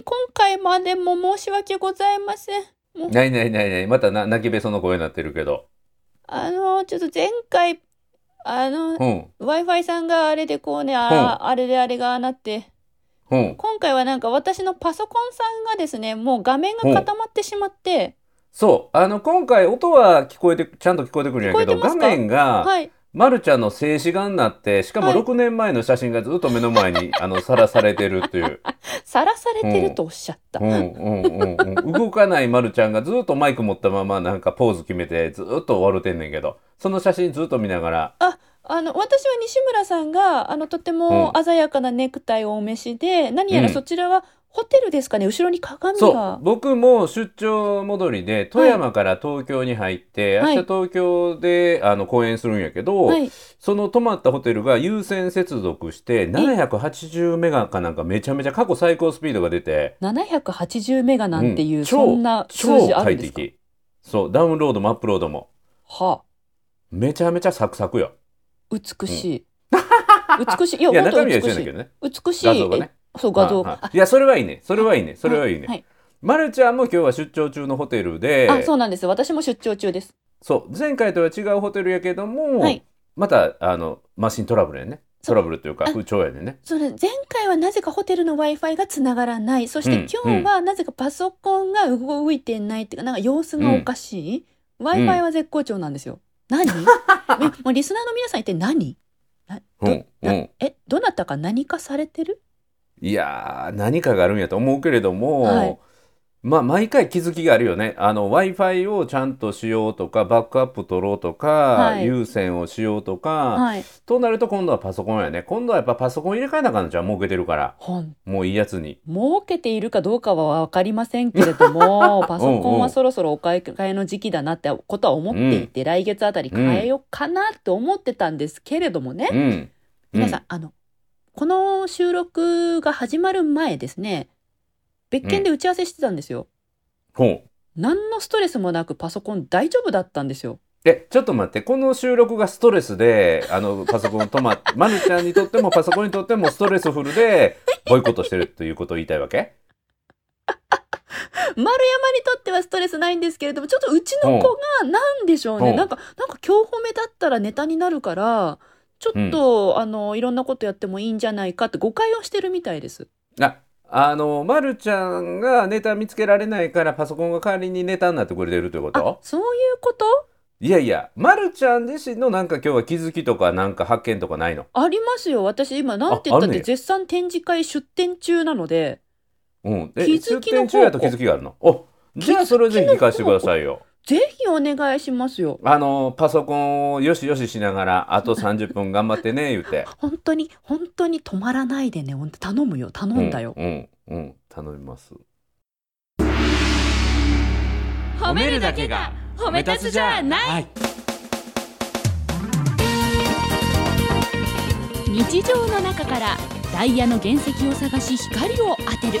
に今回までも申し訳ございません。もうないないないない。またな泣きべその声になってるけど。あの、ちょっと前回、あの、うん。Wi-Fi さんがあれでこうね、あ,、あれであれがなって、うん。今回はなんか私のパソコンさんがですね、もう画面が固まってしまって、そう。あの、今回音は聞こえて、ちゃんと聞こえてくるんやけど、画面が、はい。まるちゃんの静止画になって、しかもはい6年前の写真がずっと目の前に、あの、さらされてるっていう。さらされてるとおっしゃった。うんうんうんうん。動かないまるちゃんがずっとマイク持ったままなんかポーズ決めてずっと笑てんねんけど、その写真ずっと見ながら、あ、あの、私は西村さんが、あの、とても鮮やかなネクタイをお召しで、何やらそちらはホテルですかね、後ろに鏡そう。が。僕も出張戻りで富山から東京に入って、はい。明日東京であの公演するんやけど、はい。その泊まったホテルが有線接続して780メガかなんかめちゃめちゃ過去最高スピードが出て。780メガなんていう、うん。そんな数超字あるんですか？快適。そう。ダウンロードもアップロードも。はめちゃめちゃサクサクよ。あ、美しい。美しい。いや、いや本当中身は一緒美しい。やねんけどね美しい。画像がねえそう、画像。あはいはいいやそれはいいねそれはいいねそれはいいね、はい。まるちゃんも今日は出張中のホテルであ、そうなんです。私も出張中です。そう前回とは違うホテルやけども、はいまたあのマシントラブルやねそうトラブルというかあ不調やねんねそれ、前回はなぜかホテルの Wi-Fi がつながらない。そしてうん今日はなぜかパソコンが動いてないっていうか、なんか様子がおかしい。Wi-Fi は絶好調なんですよ。何え もうリスナーの皆さん一体何？などえ、どなたか何かされてる？いやー何かがあるんやと思うけれども、はいまあ毎回気づきがあるよね。あの Wi-Fi をちゃんとしようとかバックアップ取ろうとか、はい有線をしようとか、はい。となると今度はパソコンやね。今度はやっぱパソコン入れ替えなあかんのじゃん儲けてるからほんもういいやつに。儲けているかどうかは分かりませんけれども、パソコンはそろそろお買い替えの時期だなってことは思っていて、来月あたり変えようかなって思ってたんですけれどもね、うん。皆さん、あの、この収録が始まる前ですね、別件で打ち合わせしてたんですよ。ほう。何のストレスもなくパソコン大丈夫だったんですよ。え、ちょっと待って、この収録がストレスで、あの、パソコン止まって、まるちゃんにとってもパソコンにとってもストレスフルで、ボイコットしてるということを言いたいわけ？丸山にとってはストレスないんですけれども、ちょっとうちの子が何でしょうね、うんなんか、なんか今日褒めだったらネタになるから、ちょっと、あの、いろんなことやってもいいんじゃないかって誤解をしてるみたいです。あ、あの、まるちゃんがネタ見つけられないからパソコンが代わりにネタになってくれてるというこあと、そういうこと？いやいや、まるちゃん自身のなんか今日は気づきとかなんか発見とかないの？ありますよ。私今、なんて言ったって絶賛展示会出展中なので、うん。え気づきの方出店中やと気づきがあるの？お、じゃあそれぜひ聞かせてくださいよ。ぜひお願いしますよ。あの、パソコンをよしよししながら、あと30分頑張ってね、言うて。本当に、本当に止まらないでね。ほんと頼むよ。頼んだよ。うん、うん、うん、頼みます。褒めるだけが褒め立つじゃないはい。日常の中からダイヤの原石を探し光を当てる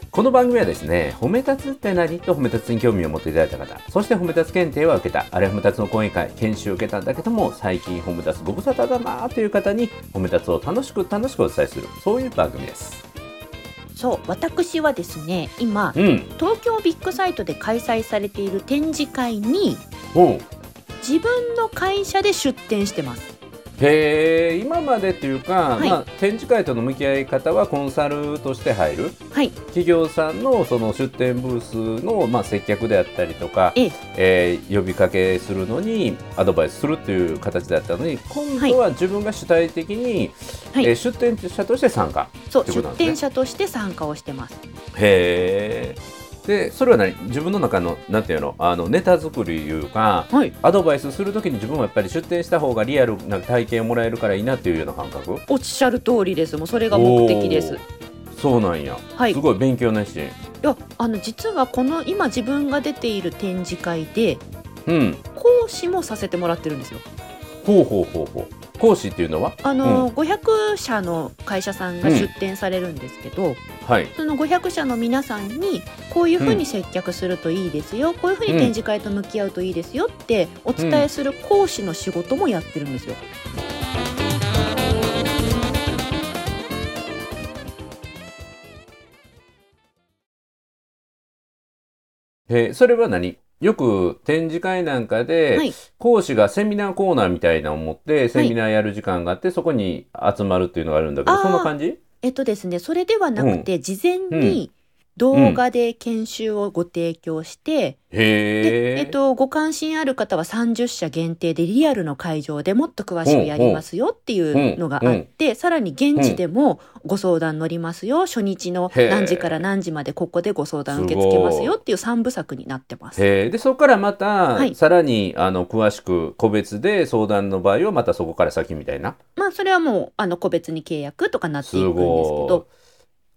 この番組はですね、褒め立つって何？と褒め立つに興味を持っていただいた方、そして褒め立つ検定は受けた、あるいは褒め立つの講演会、研修を受けたんだけども、最近褒め立つご無沙汰だなという方に、褒め立つを楽しく楽しくお伝えする、そういう番組です。そう、私はですね、今、うん。東京ビッグサイトで開催されている展示会に、自分の会社で出展してます。へえ、今までっていうか、はい。まあ、展示会との向き合い方はコンサルとして入る。はい。企業さんのその出店ブースの、まあ、接客であったりとか、ええ。えー呼びかけするのにアドバイスするっていう形だったのに今度は自分が主体的に、はい。えー出店者として参加そう、出ってことなんですね。展者として参加をしてます。へえでそれは何？自分の中のなんていうの？あのネタ作りいうかはい。アドバイスするときに自分もやっぱり出店した方がリアルな体験をもらえるからいいなっていうような感覚？おっしゃる通りです。もうそれが目的です。そうなんや、はい。すごい勉強熱心いやあの実はこの今自分が出ている展示会でうん講師もさせてもらってるんですよ。ほうほうほうほう講師っていうのは？あの、500社の会社さんが出展されるんですけど、はい。その500社の皆さんにこういうふうに接客するといいですよ、こういうふうに展示会と向き合うといいですよってお伝えする講師の仕事もやってるんですよ。えーそれは何？よく展示会なんかで、はい。講師がセミナーコーナーみたいなのを持ってセミナーやる時間があって、そこに集まるっていうのがあるんだけどあー。そんな感じ？えっとですねそれではなくて、事前に動画で研修をご提供して、へえ。でえっと、ご関心ある方は30社限定でリアルの会場でもっと詳しくやりますよっていうのがあって、さらに現地でもご相談乗りますよ、初日の何時から何時までここでご相談受け付けますよっていう3部作になってます。でそこからまた、はい。さらにあの詳しく個別で相談の場合はまたそこから先みたいな？まあそれはもうあの個別に契約とかなってすいくんですけど。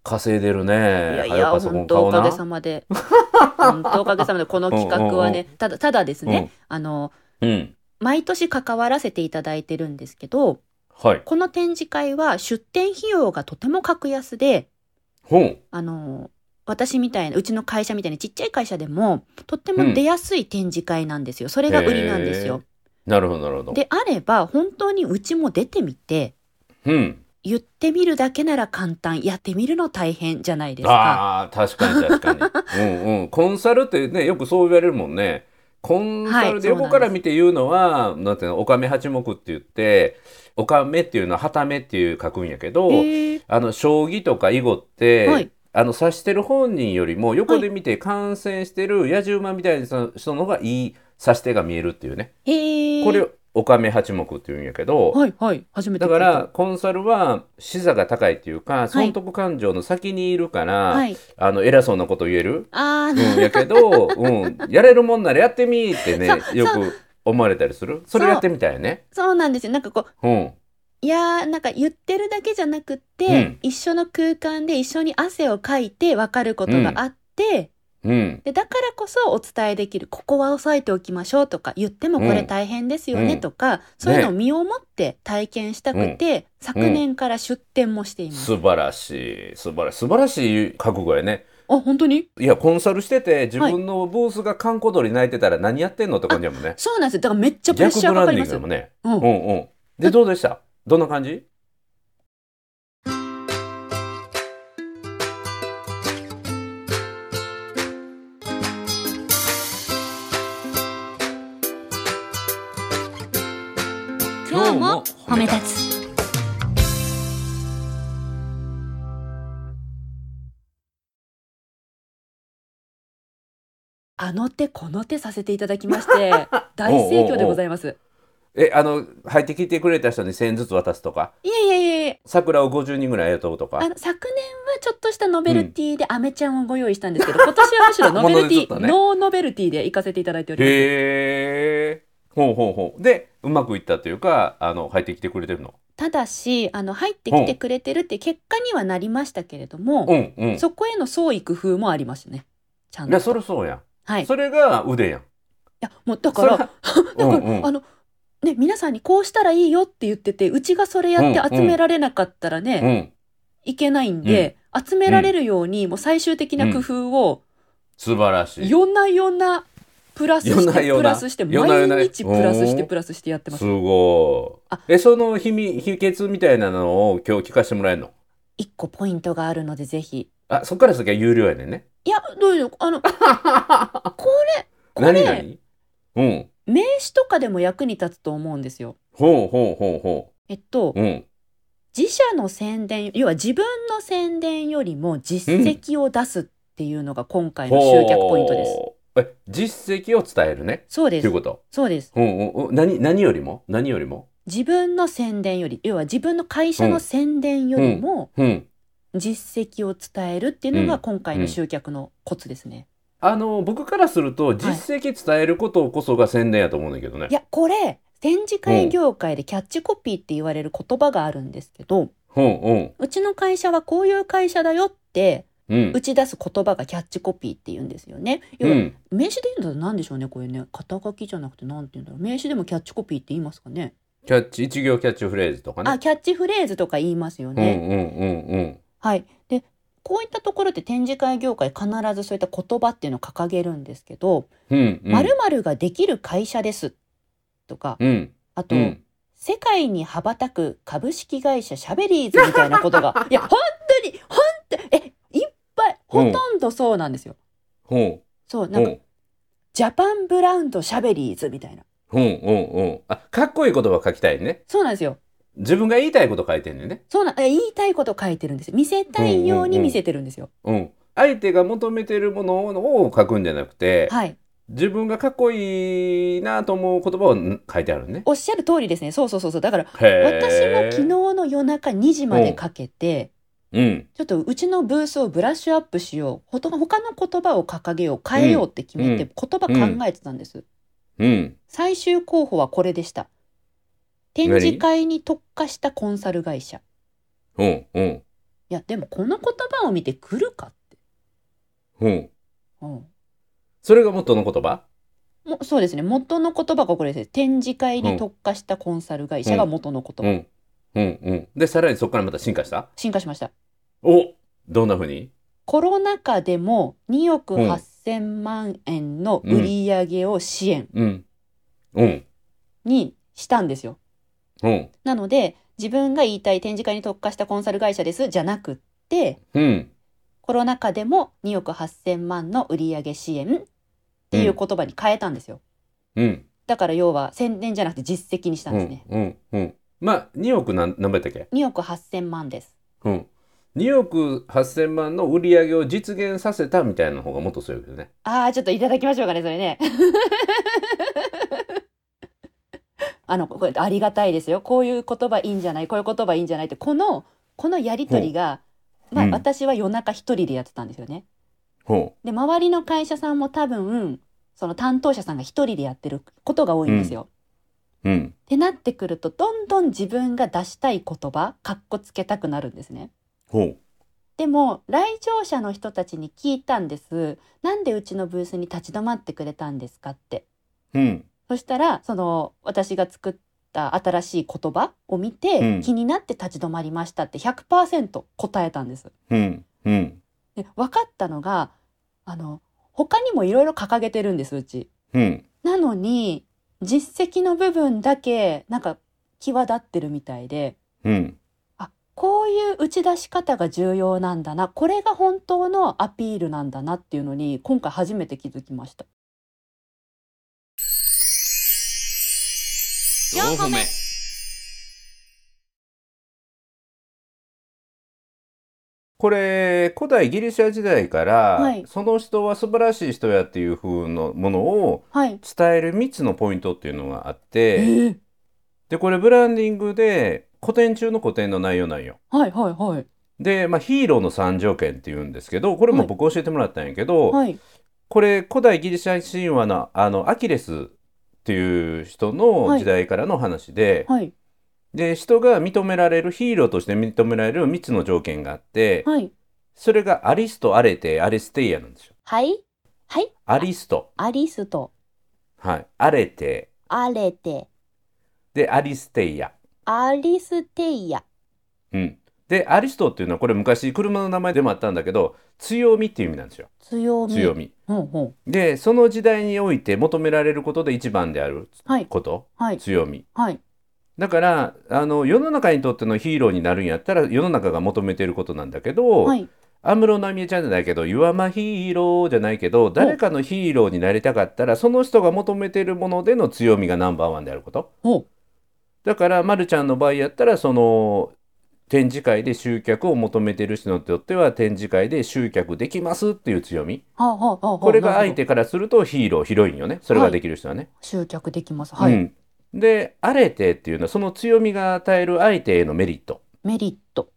稼いでるね。いやいや、本当おかげさまで。本当おかげさまで、この企画はね、ただ、ただですね、あの、うん。毎年関わらせていただいてるんですけど、はい。この展示会は出展費用がとても格安で、あの、私みたいな、うちの会社みたいなちっちゃい会社でも、とっても出やすい展示会なんですよ。それが売りなんですよ。なるほどなるほど。であれば、本当にうちも出てみて、うん言ってみるだけなら簡単、やってみるの大変じゃないですか。ああ確かに確かに。うんうん。コンサルってねよくそう言われるもんね。コンサルではい横から見て言うのは、なんていうのおかめ八目って言っておかめっていうのははためっていう書くんやけど、あの将棋とか囲碁って、はい。あの指してる本人よりも横で見て観戦してる野獣馬みたいな人の方がいい指し手が見えるっていうね。これおかめ八目っていうんやけど、はいはい。初めてだからコンサルは視座が高いっていうか損得感情の先にいるから、はい。あの偉そうなこと言える、あうん、ー、やけど、うん、やれるもんならやってみーってね よく思われたりする？それやってみたいね。そうなんですよ。なんかこう、うんいやーなんか言ってるだけじゃなくって、うん一緒の空間で一緒に汗をかいて分かることがあって、うんでだからこそお伝えできるここは押さえておきましょうとか言ってもこれ大変ですよねうんとか、そういうのを身をもって体験したくて、昨年から出展もしています。素晴らしい素晴らしい素晴らしい覚悟やね。あ本当に？いやコンサルしてて自分のブースが閑古鳥泣いてたら何やってんのって感じやもんね。そうなんですよだからめっちゃプレッ逆シャーかかりますよ。ね。うんうんうん。でどうでした？どんな感じ？今日も褒め立つ。あの手この手させていただきまして 大盛況でございます。えあの入ってきてくれた人に1000ずつ渡すとか？いやいやいやいや桜を50人ぐらい雇うとか？あの昨年はちょっとしたノベルティでアメちゃんをご用意したんですけど、今年はむしろノベルティ、ね。ノーノベルティで行かせていただいております。へえほうほうほう。でうまくいったというかあの入ってきてくれてるの。ただしあの入ってきてくれてるって結果にはなりましたけれども、うんうん。いそこへの創意工夫もありましたね。ちゃんと。やそりゃそうやん、はい。いそれが腕やん。やもうだからだから、うんうん。あのね皆さんにこうしたらいいよって言っててうちがそれやって集められなかったらね、うん。いけないんで、集められるようにもう最終的な工夫を、素晴らしい。よんなよんなプラスしてプラスして毎日プラスしてプラスしてやってます。すごいあ。えその秘密秘訣みたいなのを今日聞かせてもらえるの？一個ポイントがあるのでぜひ。あそっから先は有料やねんね。いやどういうの？あの これこれ何何？うん。名刺とかでも役に立つと思うんですよ。ほうほうほうほえっとううん。自社の宣伝要は自分の宣伝よりも実績を出すっていうのが今回の集客ポイントです、ほうえ実績を伝えるね。そうです。ということ。そうです。うんうんうん。何何よりも？何よりも？自分の宣伝より要は自分の会社の宣伝よりもうん実績を伝えるっていうのうんが今回の集客のコツですね、あの僕からすると実績伝えることこそが宣伝やと思うんだけどね、いやこれ展示会業界でキャッチコピーって言われる言葉があるんですけどうんうん。うちの会社はこういう会社だよってうん打ち出す言葉がキャッチコピーって言うんですよね。要はうん。名詞で言うんだと何でしょうねこれね。肩書きじゃなくて何て言うんだろう。名詞でもキャッチコピーって言いますかね。キャッチ一行キャッチフレーズとかね。あ、キャッチフレーズとか言いますようんね。うんうん。はい。で、こういったところって展示会業界必ずそういった言葉っていうのを掲げるんですけど、うんうん。ができる会社ですとか、うんあと、うん世界に羽ばたく株式会社シャベリーズみたいなことが、いや、本当に、本ほとんどそうなんですよ。ほそう、うなんか、ジャパンブラウンドシャベリーズみたいな。ほうほうほうあかっこいい言葉書きたいねそうなんですよ。自分が言いたいこと書いてんねんねそうな、え言いたいこと書いてるんですよ。見せたいように見せてるんですよ。うん相手が求めてるものを書くんじゃなくて、はい。自分がかっこいいなと思う言葉をん書いてあるねおっしゃる通りですね。そうそうそうそう。だから、私も昨日の夜中2時までかけて、うんちょっとうちのブースをブラッシュアップしよう。ほと他の言葉を掲げよう。変えようって決めて、うん言葉考えてたんです。うん最終候補はこれでした。展示会に特化したコンサル会社。うんうんいや、でもこの言葉を見て来るかって。うんうん。それが元の言葉？もそうですね。元の言葉がこれです。展示会に特化したコンサル会社が元の言葉。うんうんうんでさらにそこからまた進化した？進化しました。おどんなふうに？コロナ禍でも2億うん8000万円の売り上げを支援うん。うん。にしたんですよ。うん。なので、自分が言いたい展示会に特化したコンサル会社ですじゃなくって、うん。コロナ禍でも2億8000万の売り上げ支援っていう言葉に変えたんですよ。うん。だから要は宣伝じゃなくて実績にしたんですね。うん。うん。うん。まあ2億なん何倍だっけ？2億8000万です。うん2億8000万の売り上げを実現させたみたいな方がもっと強いけどねああ、ちょっといただきましょうかね、それね。あの、これありがたいですよ。こういう言葉いいんじゃないこういう言葉いいんじゃないって、この、このやりとりが、まあ、うん私は夜中一人でやってたんですよね。ほで、周りの会社さんも多分、その担当者さんが一人でやってることが多いんですよ。ううんってなってくると、どんどん自分が出したい言葉、かっこつけたくなるんですね。ほうでも、来場者の人たちに聞いたんです。なんでうちのブースに立ち止まってくれたんですかって。うんそしたら、その、私が作った新しい言葉を見て、うん気になって立ち止まりましたって100%答えたんです。うんうんで、分かったのが、あの、他にもいろいろ掲げてるんです、うち。うんなのに、実績の部分だけ、なんか、際立ってるみたいで、うんあ、こういう打ち出し方が重要なんだな、これが本当のアピールなんだなっていうのに、今回初めて気づきました。4歩目これ古代ギリシャ時代から、はいその人は素晴らしい人やっていう風のものをはい。伝える3つのポイントっていうのがあっえてーでこれブランディングで古典中の古典の内容なんよ。はいはいはい。で、まあ、ヒーローの3条件っていうんですけどこれも僕教えてもらったんやけど、はい。これ古代ギリシャ神話のあのアキレスっていう人の時代からの話で、はい。で人が認められるヒーローとして認められる3つの条件があって、はい。それがアリストアレテアレステイアなんですよ。はい。はい。アリスト、アリスと、はい、アレテアレテ、でアリステイア。アリステイヤ。うん、でアリストっていうのはこれ昔車の名前でもあったんだけど強みっていう意味なんですよ強み。強み。ほうほう。でその時代において求められることで一番であるはい。ことはい。強み。はい。だからあの世の中にとってのヒーローになるんやったら世の中が求めてることなんだけど、はい。安室奈美恵ちゃんじゃないけど「You are my hero」じゃないけど誰かのヒーローになりたかったらその人が求めてるものでの強みがナンバーワンであること。だから、ま、るちゃんの場合やったらその展示会で集客を求めてる人にとっては展示会で集客できますっていう強みはあ、はあ、はあはあ。これが相手からするとヒーローヒロインよねそれができる人はね。集客できます。はい。うん、でアレテっていうのはその強みが与える相手へのメリット。メリット。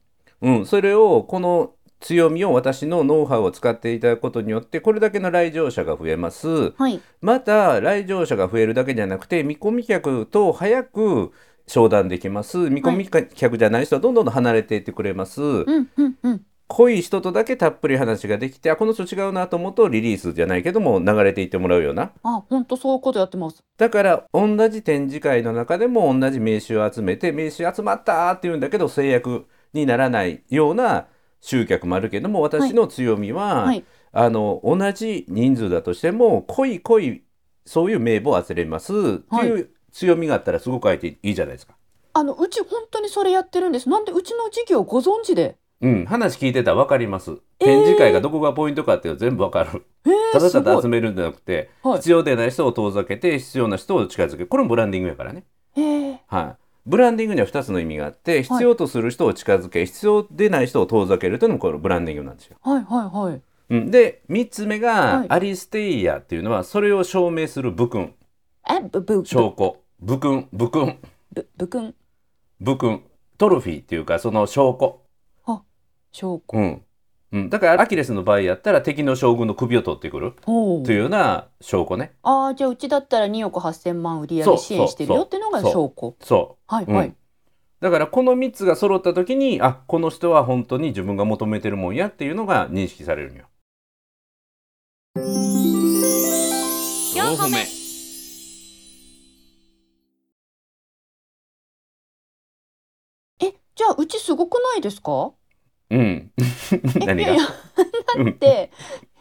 うん、それをこの強みを私のノウハウを使っていただくことによってこれだけの来場者が増えますはい。また来場者が増えるだけじゃなくて見込み客と早く商談できます見込み客じゃない人はどんどん離れていってくれます、うん、うん、うん。濃い人とだけたっぷり話ができてあこの人違うなと思うとリリースじゃないけども流れていってもらうようなあ、本当そういうことやってます。だから同じ展示会の中でも同じ名刺を集めて名刺集まったって言うんだけど制約にならないような集客もあるけども私の強みは、はい。あの同じ人数だとしても濃い濃いそういう名簿を集めますっていう強みがあったらすごく相手いいじゃないですか。あの、うち本当にそれやってるんです。なんでうちの事業ご存知で？うん、話聞いてたら分かります。えー展示会がどこがポイントかっていうの全部分かる。えー、ただた。だ集めるんじゃなくて、はい必要でない人を遠ざけて必要な人を近づけるこれもブランディングやからね。えー、はい。ブランディングには2つの意味があって必要とする人を近づけ、必要でない人を遠ざけるというのもこのブランディングなんですよ。はいはいはい。うん、で3つ目が、はいアリステイアっていうのはそれを証明する部訓証拠部訓部訓ぶ、ぶくん、部訓トロフィーっていうかその証拠。証拠。うんうん、だからアキレスの場合やったら敵の将軍の首を取ってくるおというような証拠ね。ああ、じゃあうちだったら2億8000万売り上げ支援してるよっていうのが証拠。そう。うんはいはい。だからこの3つが揃った時にあこの人は本当に自分が求めてるもんやっていうのが認識されるんよ。4歩目じゃあうちすごくないですか？うん。何が？いやいやうん。で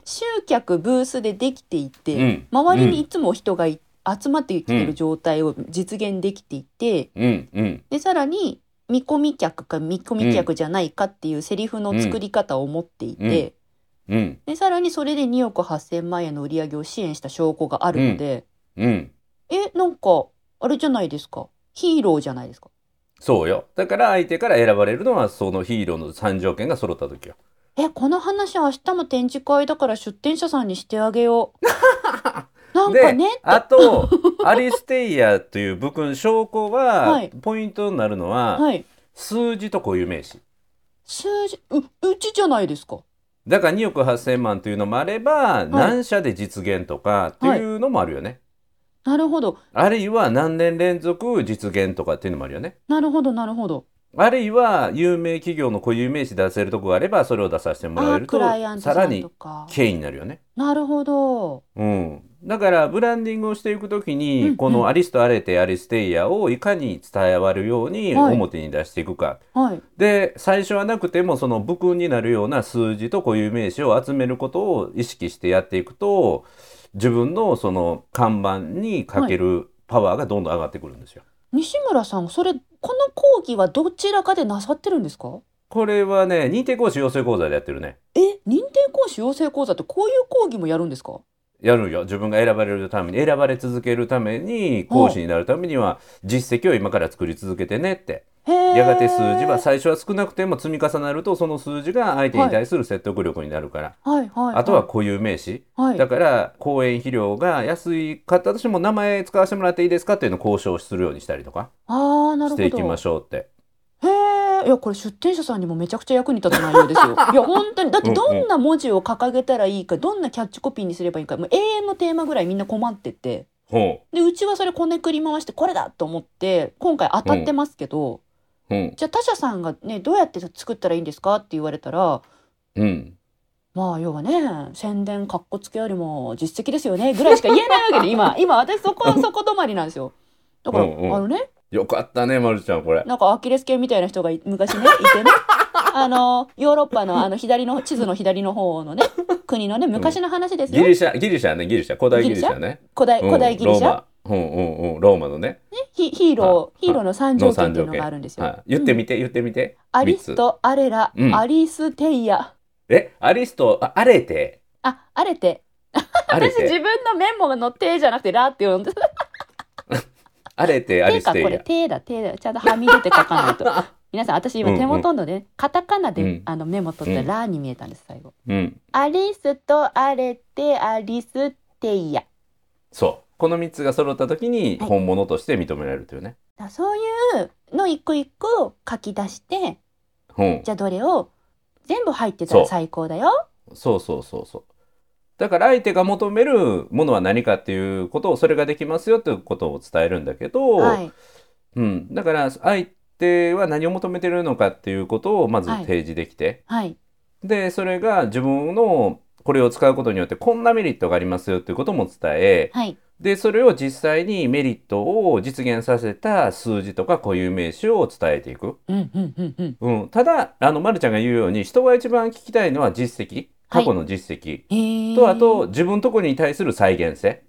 集客ブースでできていて、うん。周りにいつも人がい集まってきてる状態を実現できていて、うんうん。でさらに見込み客か見込み客じゃないかっていうセリフの作り方を持っていて、うん。でさらにそれで2億8,000万円の売り上げを支援した証拠があるので、うん。えなんかあれじゃないですか？ヒーローじゃないですか？そうよ。だから相手から選ばれるのはそのヒーローの3条件が揃った時よ。えこの話明日も展示会だから出店者さんにしてあげよう なんかでねあと アリステイアという部分証拠ははいポイントになるのは、はい数字と固有名詞。数字ううちじゃないですかだから2億8,000万というのもあれば、何社で実現とかっていうのもあるよね。なるほど。あるいは何年連続実現とかっていうのもあるよね。なるほどなるほど。あるいは有名企業の固有名詞出せるとこがあればそれを出させてもらあえるとさらにか権威になるよね。なるほど。うん、だからブランディングをしていくときに、うんうん。このアリスとアレテアリステイヤをいかに伝わるようにはい。表に出していくか、はい。で最初はなくてもその部訓になるような数字と固有名詞を集めることを意識してやっていくと自分のその看板にかけるパワーがどんどん上がってくるんですよ。西村さんそれこの講義はどちらかでなさってるんですか？これはね認定講師養成講座でやってるね。え認定講師養成講座ってこういう講義もやるんですか？やるよ。自分が選ばれるために。選ばれ続けるために講師になるためには実績を今から作り続けてねって。やがて数字は最初は少なくても積み重なるとその数字が相手に対する説得力になるから、はいはい、あとは固有名詞、はい。だから講演費用が安いかったとしても名前使わせてもらっていいですかっていうのを交渉するようにしたりとか。していきましょうって。いやこれ出店者さんにもめちゃくちゃ役に立つ内容ですよ。いや本当に。だってどんな文字を掲げたらいいかどんなキャッチコピーにすればいいかもう永遠のテーマぐらいみんな困ってて。ほでうちはそれこねくり回してこれだと思って今回当たってますけど、ううん。じゃあ他社さんがねどうやって作ったらいいんですかって言われたらうん。まあ要はね宣伝かっこつけよりも実績ですよねぐらいしか言えないわけで今今私そこ そこ止まりなんですよ。だから、うんうん。あのねよかったねまるちゃんこれ。なんかアキレス腱みたいな人がい昔ねいてね。あのヨーロッパのあの左の地図の左の方のね 国のね昔の話ですよ、ギリシャギリシャねギリシャ。古代ギリシャね。古代古代ギリシャ、うんローマ。うんうんうん。ローマのね。ヒヒーロはーヒーローの三条件っていうのがあるんですよ、はい、言ってみて、言ってみて。アリストアレラ、うん。アリステイヤ。え、アリスト、あアレテ、あアレ 私自テ、分のメモの「テ」じゃなくて「ラ」って読んでアレテ、ア手かこれ。手だ手だ。ちゃんとはみ出て書かないと。皆さん私今手元のね、カタカナで、うん。あのメモ取ったうん。ら「ラ」に見えたんです最後、うん、アリスとアレテアリステイヤそう。この三つが揃った時にはい。本物として認められるというね。だそういうの一個一個書き出してうん。じ。ゃあどれを全部入ってたら最高だよ。そうそうそうそう。だから相手が求めるものは何かっていうことをそれができますよということを伝えるんだけど、はい。うん、だから相手は何を求めてるのかっていうことをまずはい。提示できて、はい。でそれが自分のこれを使うことによってこんなメリットがありますよっていうことも伝えはい。でそれを実際にメリットを実現させた数字とか固有名詞を伝えていく。うんうんうんうん。うん、ただあの、ま、るちゃんが言うように人が一番聞きたいのは実績過去の実績、へー。とあと自分とこに対する再現性。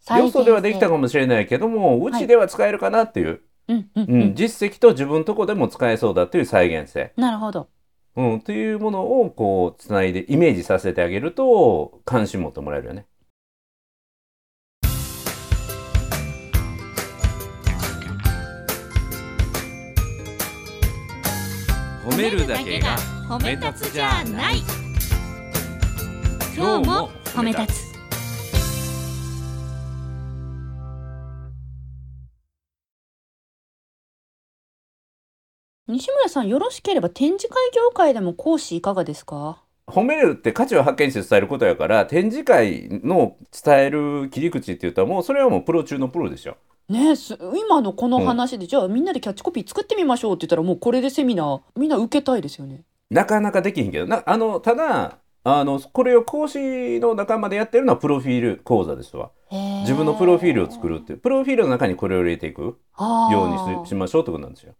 再現性。よそではできたかもしれないけどもうちでは使えるかなっていう、うんうんううんん。実績と自分とこでも使えそうだという再現性、なるほど。うん、というものをこうつないでイメージさせてあげると関心持ってもらえるよね。褒めるだけが褒め立つじゃない今日も褒め立つ西村さん、よろしければ展示会業界でも講師いかがですか？褒めるって価値を発見して伝えることやから展示会の伝える切り口って言ったらもうそれはもうプロ中のプロでしょ。ねえす今のこの話で、じゃあみんなでキャッチコピー作ってみましょうって言ったらもうこれでセミナーみんな受けたいですよね。なかなかできひんけどなあのただあのこれを講師の仲間でやってるのはプロフィール講座ですわ自分のプロフィールを作るっていうプロフィールの中にこれを入れていくようにししましょうってことなんですよ。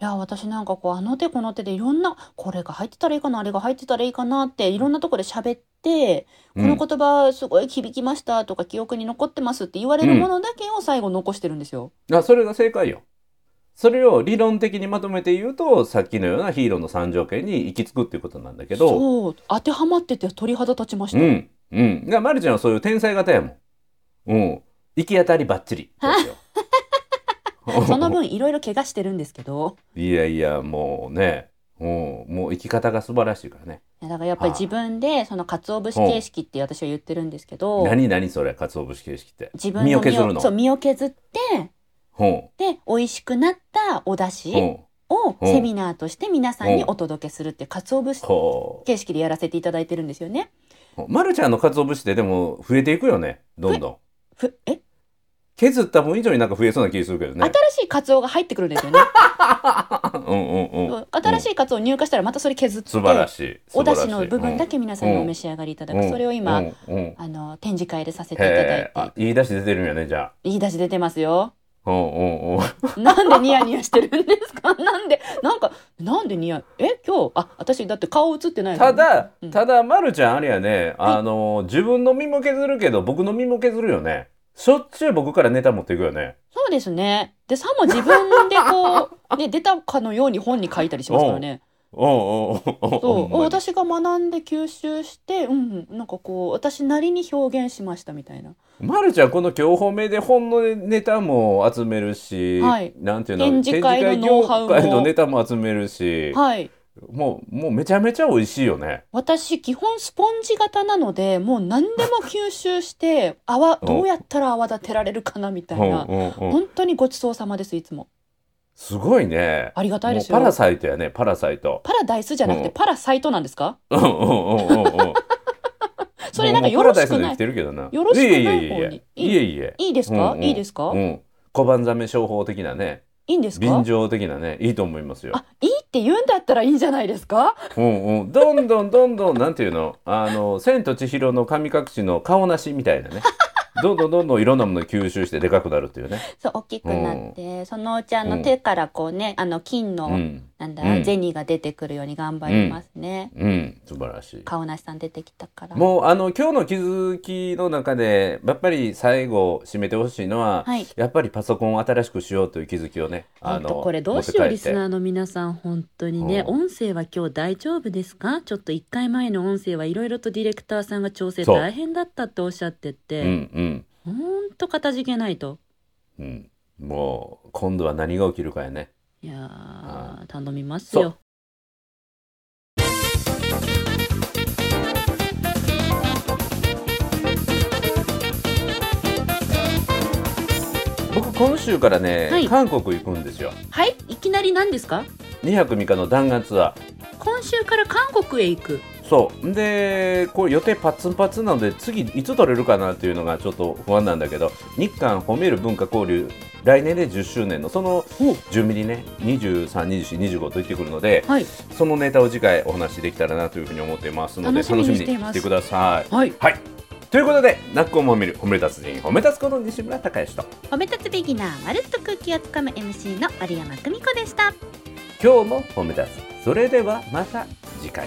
いや私なんかこうあの手この手でいろんなこれが入ってたらいいかなあれが入ってたらいいかなっていろんなところで喋って、この言葉すごい響きましたとか記憶に残ってますって言われるものだけを最後残してるんですよ。うんあそれが正解よ。それを理論的にまとめて言うとさっきのようなヒーローの三条件に行き着くっていうことなんだけどそう当てはまってて鳥肌立ちました。うんうんがまるちゃんはそういう天才型やもん。うん行き当たりばっちりですよ。その分いろいろ怪我してるんですけどいやいやもうね、うん、もう生き方が素晴らしいからね。だからやっぱり自分でその鰹節形式って私は言ってるんですけど何何それ鰹節形式って。自分の身を削るの。そう身を削ってほで美味しくなったお出う汁ほをうんセミナーとして皆さんにお届けするって鰹う節ほ形式でやらせていただいてるんですよね。う。まるちゃんの鰹節ってでも増えていくよね。どんどん。ふえ？削った分以上になんか増えそうな気がするけどね。新しいカツオが入ってくるんですよね。うんうんうん。新しいカツオを入荷したらまたそれ削って、素晴らしい。お出汁の部分だけ皆さんにお召し上がりいただく。それを今、うんうんあの、展示会でさせていただいて、、いい出汁出てるんやね、じゃいい出汁出てますよ。あ。うんうんうん。なんでニヤニヤしてるんですか？なんで、なんか、なんでニヤ、え今日、あ、私だって顔映ってないのただうん、ただ、まるちゃんあれやね、あの、自分の身も削るけど、僕の身も削るよね。しょっちゅう僕からネタ持っていくよね。そうですね。で、さも自分でこう、ね、出たかのように本に書いたりしますからね。うんうんうんうん。そう、私が学んで吸収して、うん、なんかこう、私なりに表現しましたみたいな。まるちゃんこの今日褒めで本のネタも集めるし、はいなんていうの展示会のノウハウのネタも集めるし、はい。もうもうめちゃめちゃ美味しいよね。私、基本スポンジ型なので、もう何でも吸収して、泡、うんどうやったら泡立てられるかなみたいな。うんうんうん、本当にごちそうさまです、いつも。すごいね。ありがたいですよ。パラサイトやねパラサイト。パラダイスじゃなくて、うんパラサイトなんですか？うんうんうんうんうん。それなんかよろしくない？よろしくないいえいえいえ方にいえいえ。いいですか、いいですか、うん。小判ザメ商法的なね、いいんですか？便乗的なね、いいと思いますよ。あ、いいって言うんだったらいいんじゃないですか？うんうん。どんどんどんどん、なんていうの、あの、千と千尋の神隠しの顔なしみたいなね。どんどんどんどんいろんなものを吸収してでかくなるっていうね。そう、大きくなって、そのうちあの手からこうね、あの金の、うん。なんだ、うん銭が出てくるように頑張りますね。うん。素晴らしい。顔なしさん出てきたから。もうあの今日の気づきの中でやっぱり最後締めてほしいのは、はいやっぱりパソコンを新しくしようという気づきをねあの本当これどうしようリスナーの皆さん本当にね、うん音声は今日大丈夫ですか？ちょっと1回前の音声はいろいろとディレクターさんが調整大変だったっておっしゃってうんて、うんほんとかたじけないと。うん。もう今度は何が起きるかやね。いやはー頼みますよ。僕今週からね、はい。韓国行くんですよ。はい。いきなり何ですか？2泊3日の弾丸ツア今週から韓国へ行く。ーそうでこう予定パッツンパッツンなので次いつ取れるかなっていうのがちょっと不安なんだけど日韓褒める文化交流来年で10周年のその準備にね232425と言ってくるのではい。そのネタを次回お話しできたらなというふうに思っていますので楽しみにしてください。はい。はいということで、ナックをもめる褒め立つ人褒め立つこと西村孝之と褒め立つビギナー、まるっと空気をつかむ MC の丸山久美子でした。今日も褒め立つそれではまた次回。